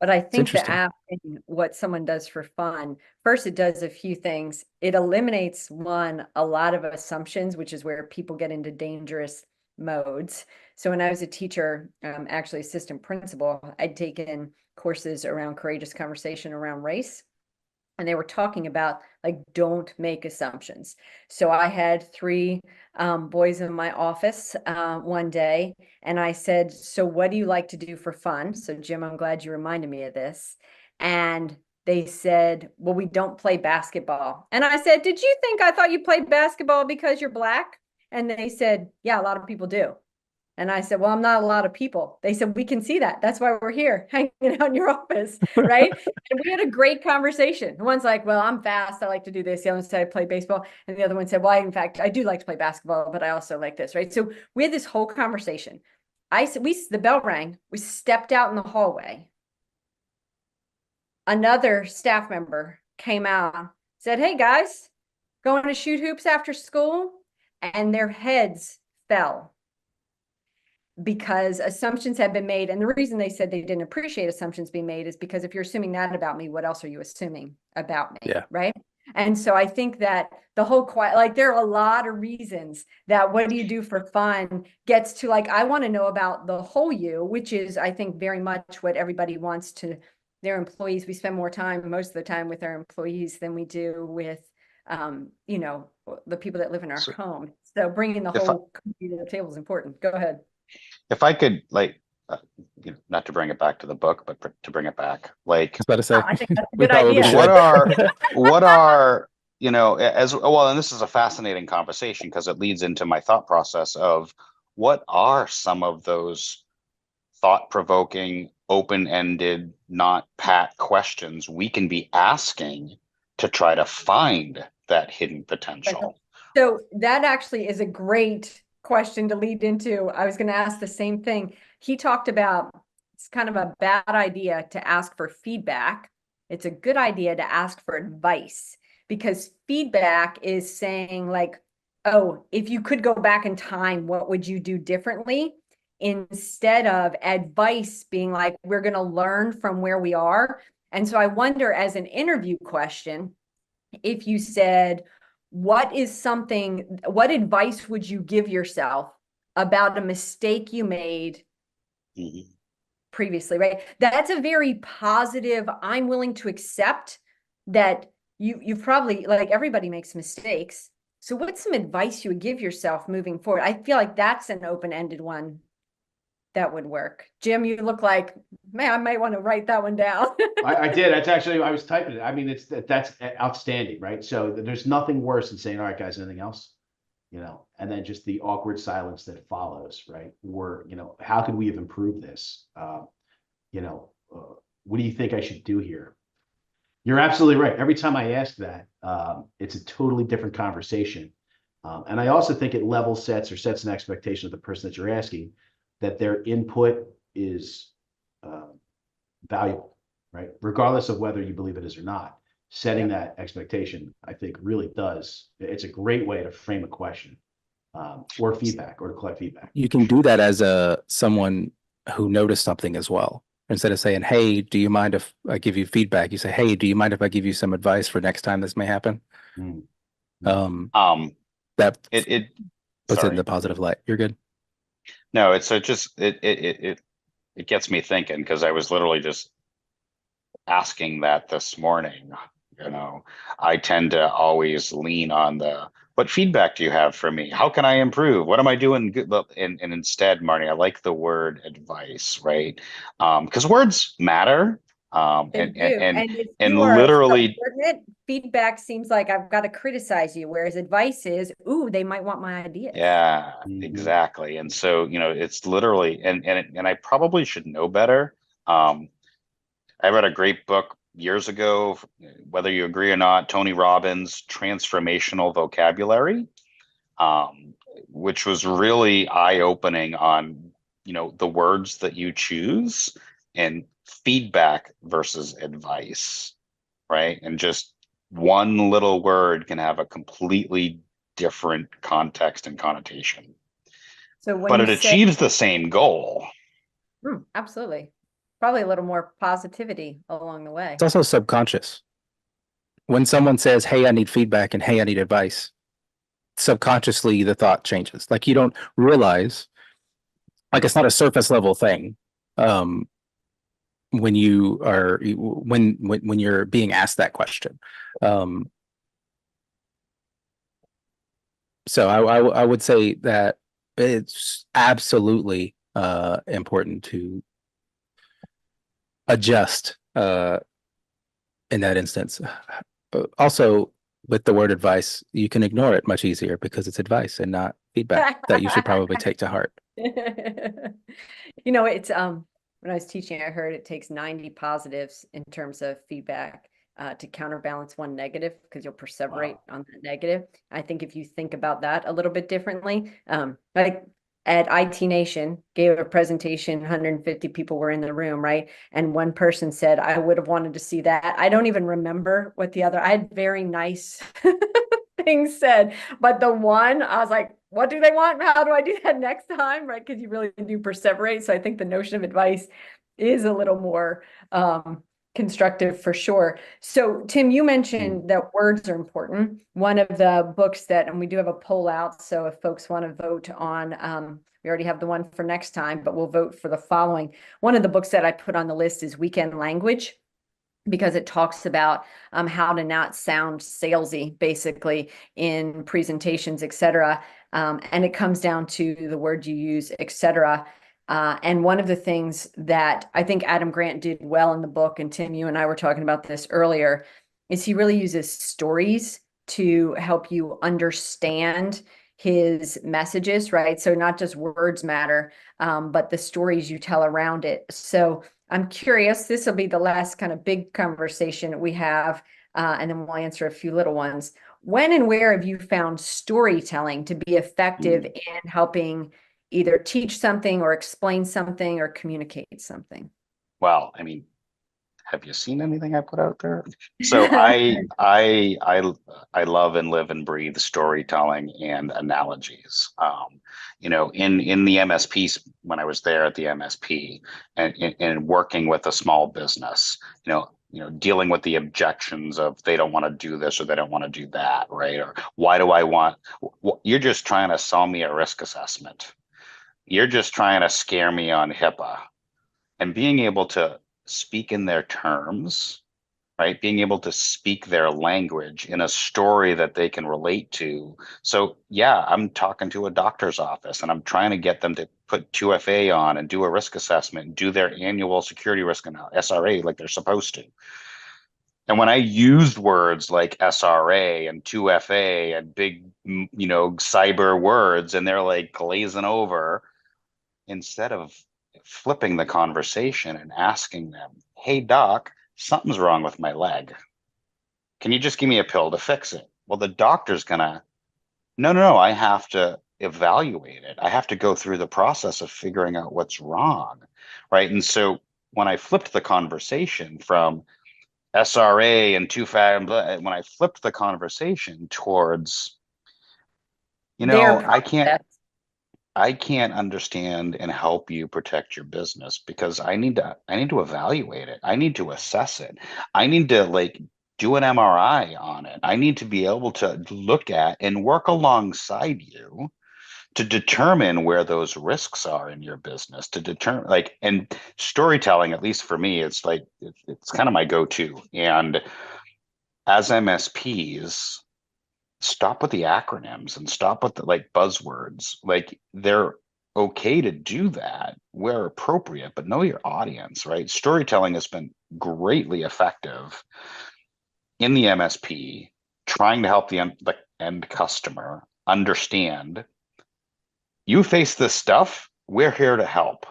But I think the interesting. asking what someone does for fun, first, it does a few things. It eliminates one, a lot of assumptions, which is where people get into dangerous modes. So when I was a teacher, um, actually assistant principal, I'd taken courses around courageous conversation around race. And they were talking about like, don't make assumptions. So I had three um, boys in my office uh, one day, and I said, So what do you like to do for fun? So, Jim, I'm glad you reminded me of this. And they said, Well, we don't play basketball. And I said, Did you think I thought you played basketball because you're black? And they said, Yeah, a lot of people do. And I said, Well, I'm not a lot of people. They said, We can see that. That's why we're here hanging out in your office. Right. and we had a great conversation. One's like, Well, I'm fast. I like to do this. The other one said, I play baseball. And the other one said, Well, I, in fact, I do like to play basketball, but I also like this. Right. So we had this whole conversation. I said, We, the bell rang. We stepped out in the hallway. Another staff member came out, said, Hey guys, going to shoot hoops after school? And their heads fell because assumptions have been made. And the reason they said they didn't appreciate assumptions being made is because if you're assuming that about me, what else are you assuming about me? Yeah. Right. And so I think that the whole quiet, like there are a lot of reasons that what do you do for fun gets to like, I want to know about the whole you, which is, I think, very much what everybody wants to their employees. We spend more time most of the time with our employees than we do with um, you know, the people that live in our So- home. So bringing the If I- whole to the table is important. Go ahead. If I could, like, uh, you know, not to bring it back to the book, but for- to bring it back, like, I was about say. I think that's a good idea. what are what are you know as well and this is a fascinating conversation because it leads into my thought process of what are some of those thought-provoking open-ended not pat questions we can be asking to try to find that hidden potential So that actually is a great question to lead into. I was going to ask the same thing. He talked about it's kind of a bad idea to ask for feedback. It's a good idea to ask for advice because feedback is saying, like, oh, if you could go back in time, what would you do differently? Instead of advice being like, we're going to learn from where we are. And so I wonder, as an interview question, if you said, what is something, what advice would you give yourself about a mistake you made Mhm. previously, right? That's a very positive, I'm willing to accept that you, you've probably, like, everybody makes mistakes. So what's some advice you would give yourself moving forward? I feel like that's an open-ended one that would work. Jim, you look like, man, I might want to write that one down. I, I did. That's actually, I was typing it. I mean, it's, that that's outstanding, right? So there's nothing worse than saying, all right, guys, anything else? You know, and then just the awkward silence that follows, right? Or, you know, how could we have improved this? Um, you know, uh, what do you think I should do here? You're absolutely right. Every time I ask that, um, it's a totally different conversation. Um, and I also think it level sets or sets an expectation of the person that you're asking that their input is uh, valuable, right? Regardless of whether you believe it is or not. Setting that expectation, I think, really does. It's a great way to frame a question um, or feedback or to collect feedback. You can do that as a someone who noticed something as well. Instead of saying, "Hey, do you mind if I give you feedback?" You say, "Hey, do you mind if I give you some advice for next time this may happen?" Mm. Um, um that it it puts it in the positive light. You're good. No, it's it just it it it it, it gets me thinking because I was literally just asking that this morning. You know, I tend to always lean on the what feedback do you have for me? How can I improve? What am I doing good? And and instead, Marnie, I like the word advice, right? Um, because words matter. Um, They and do, and and if and you are literally- subordinate, Feedback seems like I've got to criticize you, whereas advice is, ooh, they might want my idea. Yeah, Mhm. exactly. And so, you know, it's literally, and and it- and I probably should know better. Um, I read a great book years ago, whether you agree or not, Tony Robbins' Transformational Vocabulary, um, which was really eye-opening on, you know, the words that you choose and feedback versus advice, right? And just one little word can have a completely different context and connotation, So when but it say- achieves the same goal. Hmm, absolutely. Probably a little more positivity along the way. It's also subconscious. When someone says, "Hey, I need feedback," and "Hey, I need advice," subconsciously the thought changes. Like you don't realize, like it's not a surface level thing. Um, when you are when when when you're being asked that question, um, so i i would say that it's absolutely uh important to adjust uh in that instance. Also, with the word advice, you can ignore it much easier because it's advice and not feedback that you should probably take to heart. You know, it's, um, when I was teaching, I heard it takes ninety positives in terms of feedback uh, to counterbalance one negative, because you'll perseverate on that negative. I think if you think about that a little bit differently, um, like at IT Nation, gave a presentation, hundred and fifty people were in the room, right? And one person said, I would have wanted to see that. I don't even remember what the other, I had very nice things said, but the one, I was like, what do they want? How do I do that next time? Right? Because you really do perseverate. So I think the notion of advice is a little more um, constructive for sure. So Tim, you mentioned that words are important. One of the books that, and we do have a poll out. So if folks want to vote on, um, we already have the one for next time, but we'll vote for the following. One of the books that I put on the list is Weekend Language. because it talks about um, how to not sound salesy, basically in presentations, et cetera. Um, and it comes down to the word you use, et cetera. Uh, and one of the things that I think Adam Grant did well in the book, and Tim, you and I were talking about this earlier, is he really uses stories to help you understand his messages, right? So not just words matter, um, but the stories you tell around it. So I'm curious, this will be the last kind of big conversation we have, uh, and then we'll answer a few little ones. When and where have you found storytelling to be effective in helping either teach something or explain something or communicate something? Well, I mean, have you seen anything I put out there? So I I I I love and live and breathe storytelling and analogies. Um, you know, in in the MSP when I was there at the MSP and and working with a small business, you know, you know, dealing with the objections of they don't want to do this or they don't want to do that, right? Or why do I want? You're just trying to sell me a risk assessment. You're just trying to scare me on HIPAA, and being able to speak in their terms, right? Being able to speak their language in a story that they can relate to. So, yeah, I'm talking to a doctor's office and I'm trying to get them to put 2FA on and do a risk assessment and do their annual security risk analysis, SRA, like they're supposed to. And when I used words like SRA and 2FA and big, you know, cyber words, and they're like glazing over, instead of flipping the conversation and asking them, hey, doc, something's wrong with my leg. Can you just give me a pill to fix it? Well, the doctor's gonna, no, no, no, I have to evaluate it. I have to go through the process of figuring out what's wrong. Right. And so when I flipped the conversation from SRA and 2FA, when I flipped the conversation towards, you know, I can't, I can't understand and help you protect your business because I need to I need to evaluate it. I need to assess it. I need to like do an MRI on it. I need to be able to look at and work alongside you to determine where those risks are in your business to determine like and storytelling at least for me it's like it's kind of my go-to and as msps stop with the acronyms and stop with the like buzzwords. Like they're okay to do that where appropriate, but know your audience, right? Storytelling has been greatly effective in the MSP, trying to help the end, the end customer understand you face this stuff, we're here to help.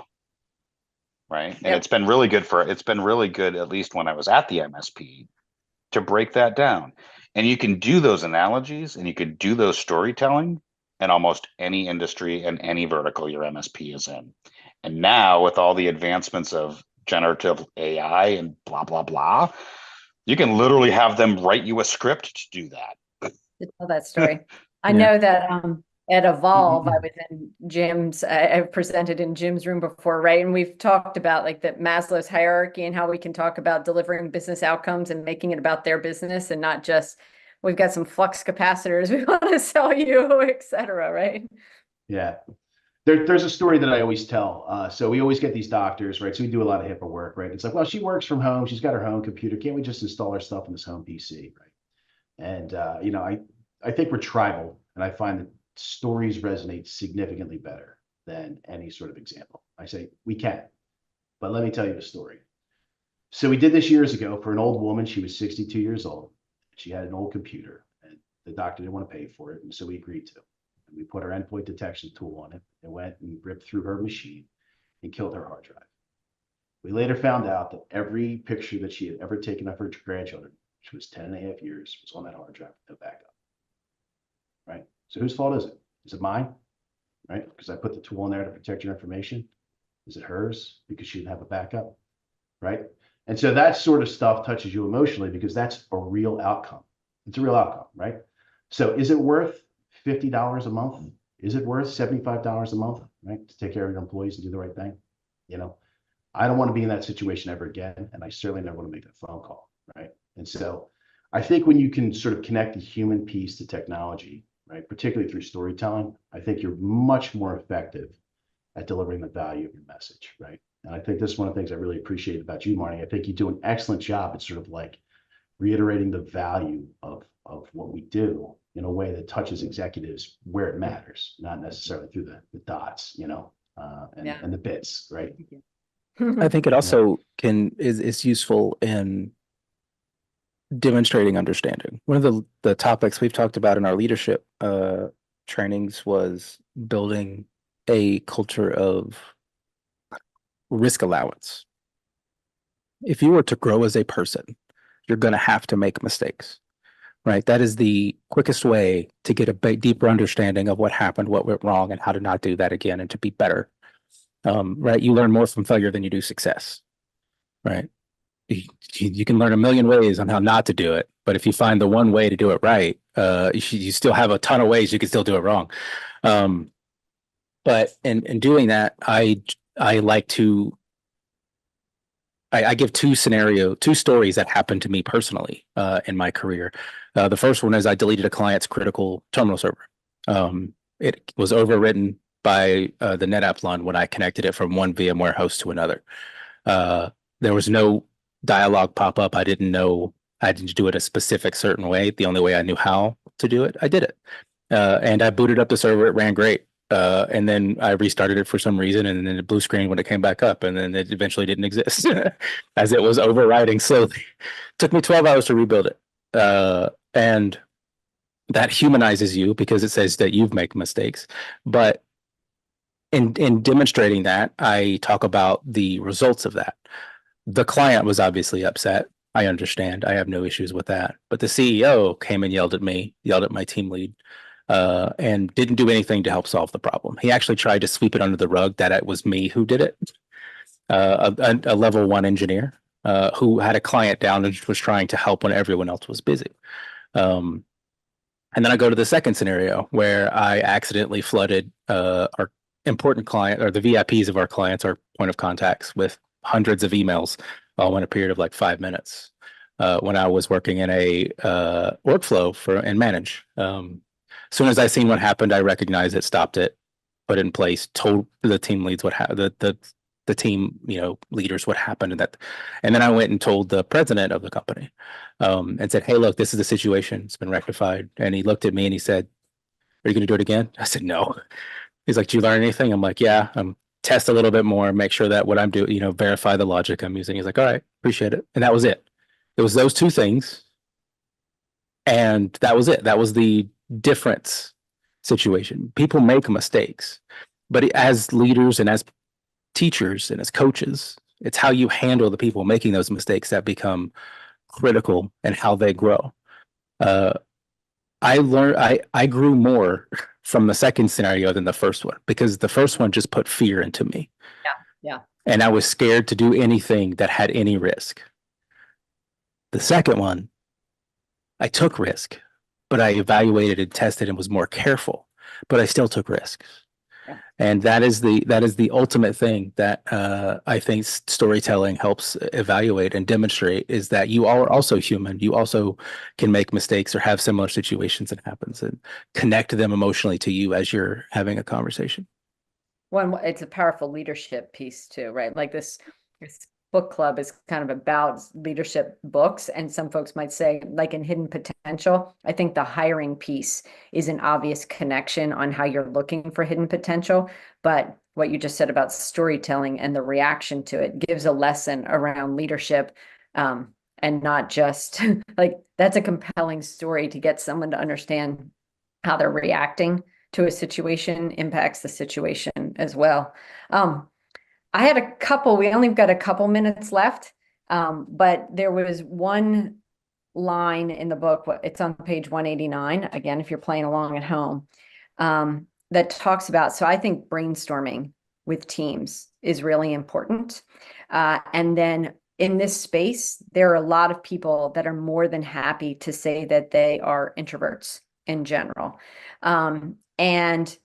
Right. And Yep. it's been really good for it's been really good, at least when I was at the MSP, to break that down. And you can do those analogies and you can do those storytelling in almost any industry and any vertical your MSP is in. And now with all the advancements of generative AI and blah blah blah, you can literally have them write you a script to do that. to tell that story. I Yeah. know that um at Evolve, I was in Jim's, I, I've presented in Jim's room before, right? And we've talked about like the Maslow's hierarchy and how we can talk about delivering business outcomes and making it about their business and not just we've got some flux capacitors we want to sell you, et cetera, right? Yeah. There, there's a story that I always tell. Uh, so we always get these doctors, right? So we do a lot of HIPAA work, right? It's like, well, she works from home. She's got her home computer. Can't we just install our stuff in this home PC, right? And uh, you know, I I think we're tribal, and I find that stories resonate significantly better than any sort of example. I say we can, but let me tell you a story. So we did this years ago for an old woman. She was 62 years old. She had an old computer, and the doctor didn't want to pay for it, and so we agreed to. And we put our endpoint detection tool on it and went and ripped through her machine and killed her hard drive. We later found out that every picture that she had ever taken of her grandchildren, which was 10 and a half years, was on that hard drive, no backup. Right? So whose fault is it? Is it mine? Right? Because I put the tool in there to protect your information. Is it hers because she didn't have a backup? Right? And so that sort of stuff touches you emotionally because that's a real outcome. It's a real outcome, right? So is it worth $50 a month? Is it worth $75 a month, right? To take care of your employees and do the right thing? You know, I don't want to be in that situation ever again. And I certainly never want to make that phone call, right? And so I think when you can sort of connect the human piece to technology, right, particularly through storytelling, I think you're much more effective at delivering the value of your message, right? And I think this is one of the things I really appreciate about you, Marnie. I think you do an excellent job at sort of like reiterating the value of of what we do in a way that touches executives where it matters, not necessarily through the, the dots, you know, uh, and, Yeah. and the bits, right? I think it also can is is useful in demonstrating understanding. One of the the topics we've talked about in our leadership uh trainings was building a culture of risk allowance. If you were to grow as a person, you're going to have to make mistakes. Right? That is the quickest way to get a deeper understanding of what happened, what went wrong and how to not do that again and to be better um, right? You learn more from failure than you do success, right? You, you can learn a million ways on how not to do it, but if you find the one way to do it right, uh, you, you still have a ton of ways you can still do it wrong. Um, but in in doing that, I I like to. I, I give two scenario, two stories that happened to me personally uh, in my career. Uh, the first one is I deleted a client's critical terminal server. Um, it was overwritten by uh, the NetApp LUN when I connected it from one VMware host to another. Uh, there was no dialogue pop up. I didn't know I didn't do it a specific certain way. The only way I knew how to do it, I did it. Uh, and I booted up the server. It ran great. Uh, and then I restarted it for some reason, and then it blue screen when it came back up, and then it eventually didn't exist as it was overriding slowly. It Took me 12 hours to rebuild it. Uh, and that humanizes you because it says that you've made mistakes. But in in demonstrating that, I talk about the results of that. The client was obviously upset. I understand. I have no issues with that. But the CEO came and yelled at me, yelled at my team lead, uh, and didn't do anything to help solve the problem. He actually tried to sweep it under the rug that it was me who did it. Uh, a, a, level one engineer uh, who had a client down and was trying to help when everyone else was busy. Um, and then I go to the second scenario where I accidentally flooded uh, our important client or the VIPs of our clients, our point of contacts, with hundreds of emails all in a period of like five minutes. Uh, when I was working in a uh, workflow for and manage, um, as soon as I seen what happened, I recognized it, stopped it, put it in place, told the team leads what happened, the the the team you know leaders what happened, and that, and then I went and told the president of the company, um, and said, "Hey, look, this is the situation. It's been rectified." And he looked at me and he said, "Are you going to do it again?" I said, "No." He's like, "Do you learn anything?" I'm like, "Yeah." I'm test a little bit more, make sure that what I'm doing, you know, verify the logic I'm using. He's like, "All right, appreciate it," and that was it. It was those two things, and that was it. That was the difference situation. People make mistakes, but as leaders and as teachers and as coaches, it's how you handle the people making those mistakes that become critical and how they grow. Uh, I learned I I grew more from the second scenario than the first one because the first one just put fear into me. Yeah, yeah. And I was scared to do anything that had any risk. The second one, I took risk, but I evaluated and tested and was more careful, but I still took risks. And that is the that is the ultimate thing that uh, I think storytelling helps evaluate and demonstrate is that you are also human. You also can make mistakes or have similar situations that happens and connect them emotionally to you as you're having a conversation. One, it's a powerful leadership piece too, right? Like this, this book club is kind of about leadership books. And some folks might say, like in Hidden Potential, I think the hiring piece is an obvious connection on how you're looking for hidden potential. But what you just said about storytelling and the reaction to it gives a lesson around leadership. Um, and not just like that's a compelling story to get someone to understand how they're reacting to a situation impacts the situation as well. Um, I had a couple, we only got a couple minutes left, um, but there was one line in the book, it's on page 189, again, if you're playing along at home, um, that talks about, so I think brainstorming with teams is really important. Uh, and then in this space, there are a lot of people that are more than happy to say that they are introverts in general. Um, and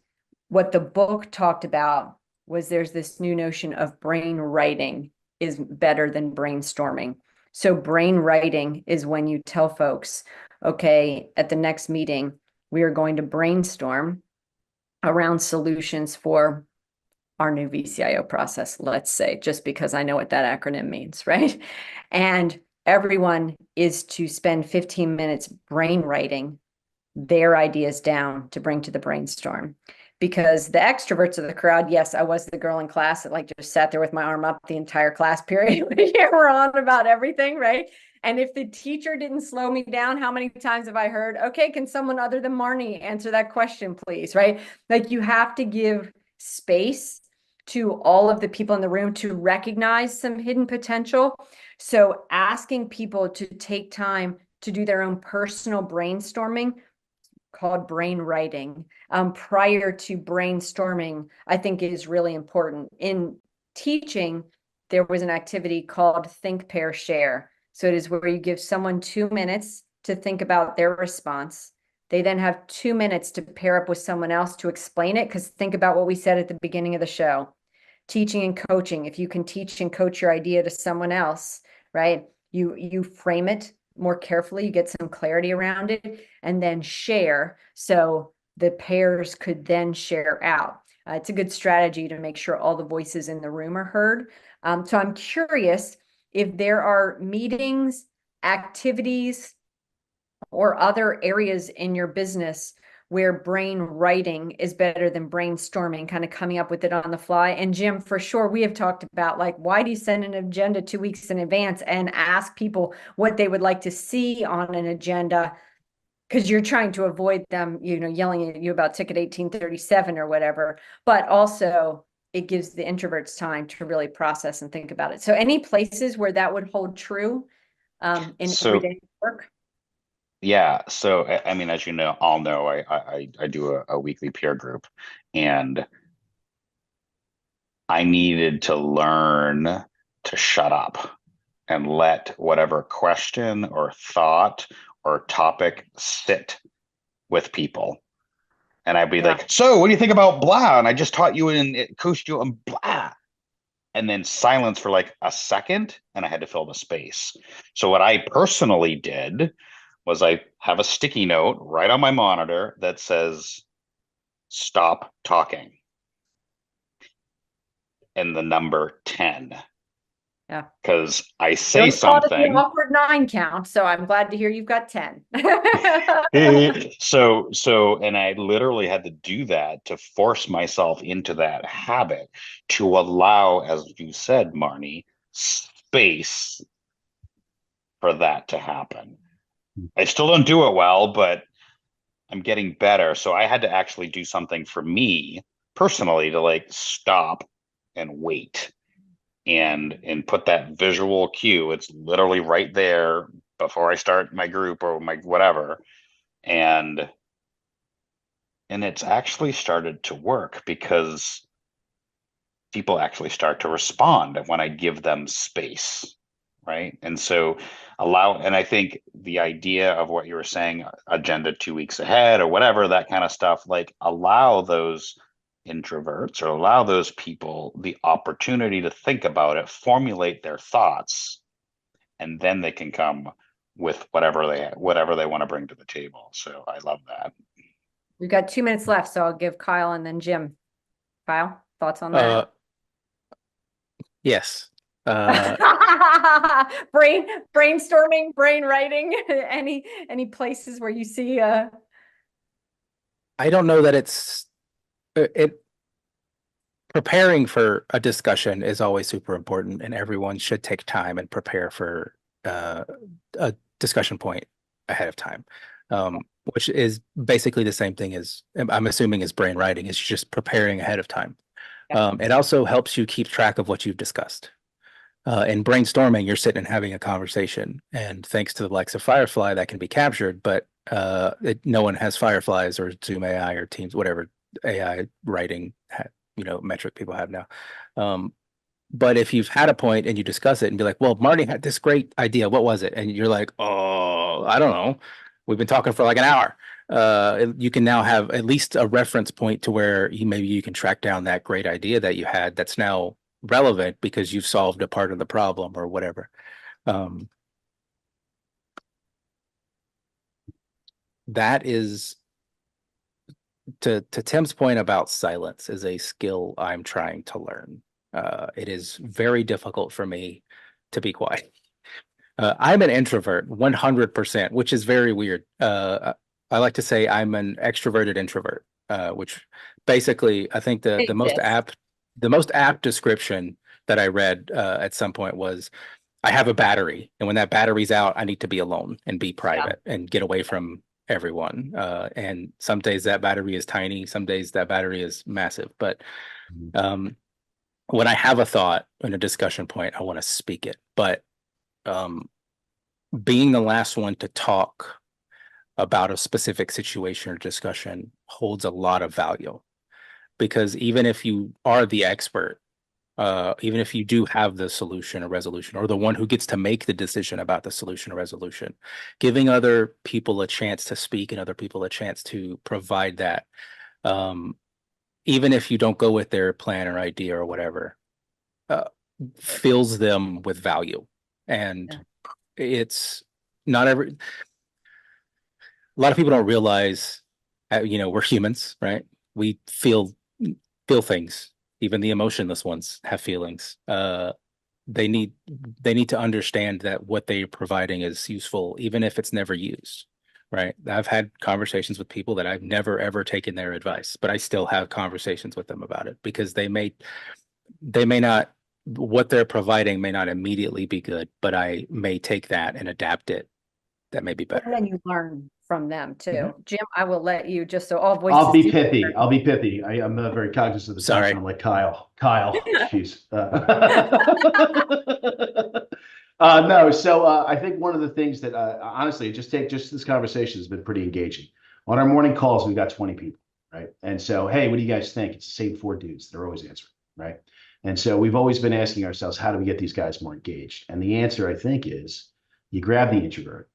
what the book talked about was there's this new notion of brain writing is better than brainstorming. So brain writing is when you tell folks, okay, at the next meeting, we are going to brainstorm around solutions for our new VCIO process, let's say, just because I know what that acronym means, right? And everyone is to spend 15 minutes brain writing their ideas down to bring to the brainstorm. Because the extroverts of the crowd, yes, I was the girl in class that like just sat there with my arm up the entire class period. yeah, we're on about everything, right? And if the teacher didn't slow me down, how many times have I heard, okay, can someone other than Marnie answer that question, please? Right? Like you have to give space to all of the people in the room to recognize some hidden potential. So asking people to take time to do their own personal brainstorming called brain writing um, prior to brainstorming, I think is really important. In teaching, there was an activity called Think, Pair, Share. So it is where you give someone two minutes to think about their response. They then have two minutes to pair up with someone else to explain it. Because think about what we said at the beginning of the show teaching and coaching. If you can teach and coach your idea to someone else, right? You you frame it more carefully, you get some clarity around it, and then share. So the pairs could then share out. Uh, it's a good strategy to make sure all the voices in the room are heard. Um, so I'm curious if there are meetings, activities, or other areas in your business where brain writing is better than brainstorming, kind of coming up with it on the fly. And Jim, for sure, we have talked about like, why do you send an agenda two weeks in advance and ask people what they would like to see on an agenda? Because you're trying to avoid them, you know, yelling at you about ticket 1837 or whatever. But also, it gives the introverts time to really process and think about it. So, any places where that would hold true um, in So- everyday work? Yeah, so I, I mean, as you know, all know, I I I- I do a, a weekly peer group, and I needed to learn to shut up and let whatever question or thought or topic sit with people. And I'd be Yeah. like, "So, what do you think about blah?" And I just taught you and it coached you on blah. And then silence for like a second, and I had to fill the space. So what I personally did was I have a sticky note right on my monitor that says stop talking. And the number 10. Yeah. Cuz I say Don't call it the something Awkward nine count, so I'm glad to hear you've got ten. so so and I literally had to do that to force myself into that habit to allow as you said Marnie space for that to happen. I still don't do it well, but I'm getting better. So I had to actually do something for me personally to like stop and wait and and put that visual cue. It's literally right there before I start my group or my whatever. And and it's actually started to work because people actually start to respond when I give them space right and so allow and i think the idea of what you were saying agenda two weeks ahead or whatever that kind of stuff like allow those introverts or allow those people the opportunity to think about it formulate their thoughts and then they can come with whatever they whatever they want to bring to the table so i love that We've got two minutes left, so I'll give Kyle and then Jim. Kyle, thoughts on Uh, that? yes. Uh, Brain, brainstorming, brain writing, any, any places where you see, uh, I don't know that it's uh, it preparing for a discussion is always super important and everyone should take time and prepare for uh, a discussion point ahead of time. Um, which is basically the same thing as I'm- I'm assuming is brain writing is just preparing ahead of time. Yeah. Um, it also helps you keep track of what you've discussed. Uh, in brainstorming, you're sitting and having a conversation, and thanks to the likes of Firefly, that can be captured. But uh, it, no one has Fireflies or Zoom AI or Teams, whatever AI writing, you know, metric people have now. Um, but if you've had a point and you discuss it and be like, "Well, Marnie had this great idea. What was it?" and you're like, "Oh, I don't know. We've been talking for like an hour." Uh, you can now have at least a reference point to where you maybe you can track down that great idea that you had that's now relevant because you've solved a part of the problem or whatever. Um, that is to to Tim's point about silence is a skill I'm trying to learn. Uh, it is very difficult for me to be quiet. Uh, I'm an introvert, 100%, which is very weird. Uh, I like to say I'm an extroverted introvert, uh, which basically I think the the most apt the most apt description that I read uh, at some point was I have a battery, and when that battery's out, I need to be alone and be private and get away from everyone. Uh, and some days that battery is tiny, some days that battery is massive. But Mhm. um, when I have a thought and a discussion point, I want to speak it. But um, being the last one to talk about a specific situation or discussion holds a lot of value because even if you are the expert uh, even if you do have the solution or resolution or the one who gets to make the decision about the solution or resolution giving other people a chance to speak and other people a chance to provide that um, even if you don't go with their plan or idea or whatever uh, fills them with value. And it's not every a lot of people don't realize uh, you know we're humans right? We feel feel things even the emotionless ones have feelings. Uh they need they need to understand that what they're providing is useful even if it's never used right? I've had conversations with people that i've never ever taken their advice but i still have conversations with them about it because they may they may not what they're providing may not immediately be good but i may take that and adapt it. That may be better. And then you learn from them too. Jim, I will let you, just so all voices. I'll be do- pithy. I'll be pithy. I, I'm uh, very cognizant of the Sorry. time. I'm like Kyle. Kyle. Jeez. Uh, uh, no. So uh, I think one of the things that uh, honestly, just take just this conversation has been pretty engaging. On our morning calls, we've got 20 people, right? And so, hey, what do you guys think? It's the same four dudes. They're always answering, right? And so we've always been asking ourselves, how do we get these guys more engaged? And the answer, I think, is you grab the introvert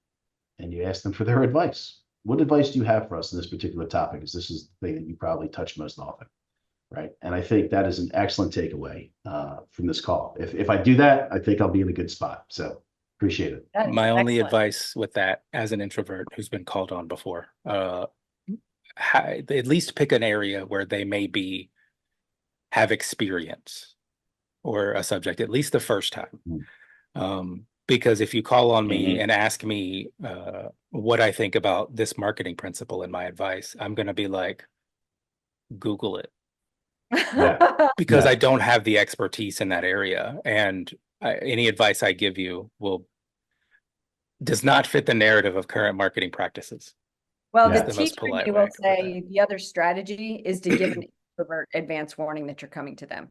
and you ask them for their advice. What advice do you have for us on this particular topic? Because this is the thing that you probably touch most often, right? And I think that is an excellent takeaway uh, from this call. If if I do that, I think I'll be in a good spot. So appreciate it. That is my only excellent. advice with that as an introvert who's been called on before uh ha- at least pick an area where they may be have experience or a subject at least the first time Mm. um because if you call on me Mhm. and ask me uh what i think about this marketing principle and my advice i'm going to be like google it because Yeah. I don't have the expertise in that area, and I, any advice I give you will does not fit the narrative of current marketing practices. Well, Yeah. the The most teacher, polite you way I will could put say, the other strategy is to give an introvert advance warning that you're coming to them.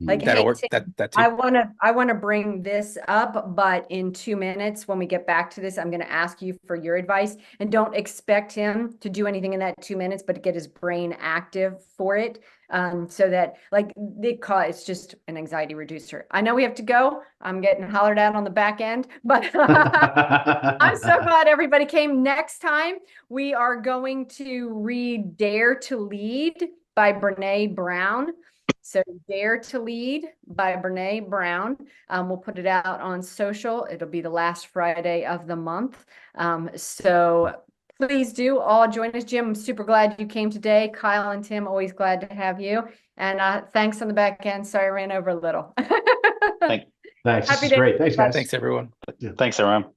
Like, hey. Tim, That that I too. want to, I want to bring this up, but in two minutes, when we get back to this, I'm going to ask you for your advice. And don't expect him to do anything in that two minutes, but to get his brain active for it. Um, so that like they call it's just an anxiety reducer. I know we have to go. I'm getting hollered at on the back end, but I'm so glad everybody came. Next time, we are going to read Dare to Lead by Brene Brown. So Dare to Lead by Brene Brown. Um, we'll put it out on social. It'll be the last Friday of the month. Um, so please do all join us. Jim, I'm super glad you came today. Kyle and Tim, always glad to have you. And uh, thanks on the back end. Sorry, I ran over a little. Thank, Thanks. This is day, great. Thanks, guys. Thanks everyone. thanks, everyone.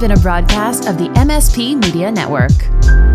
Been a broadcast of the MSP Media Network.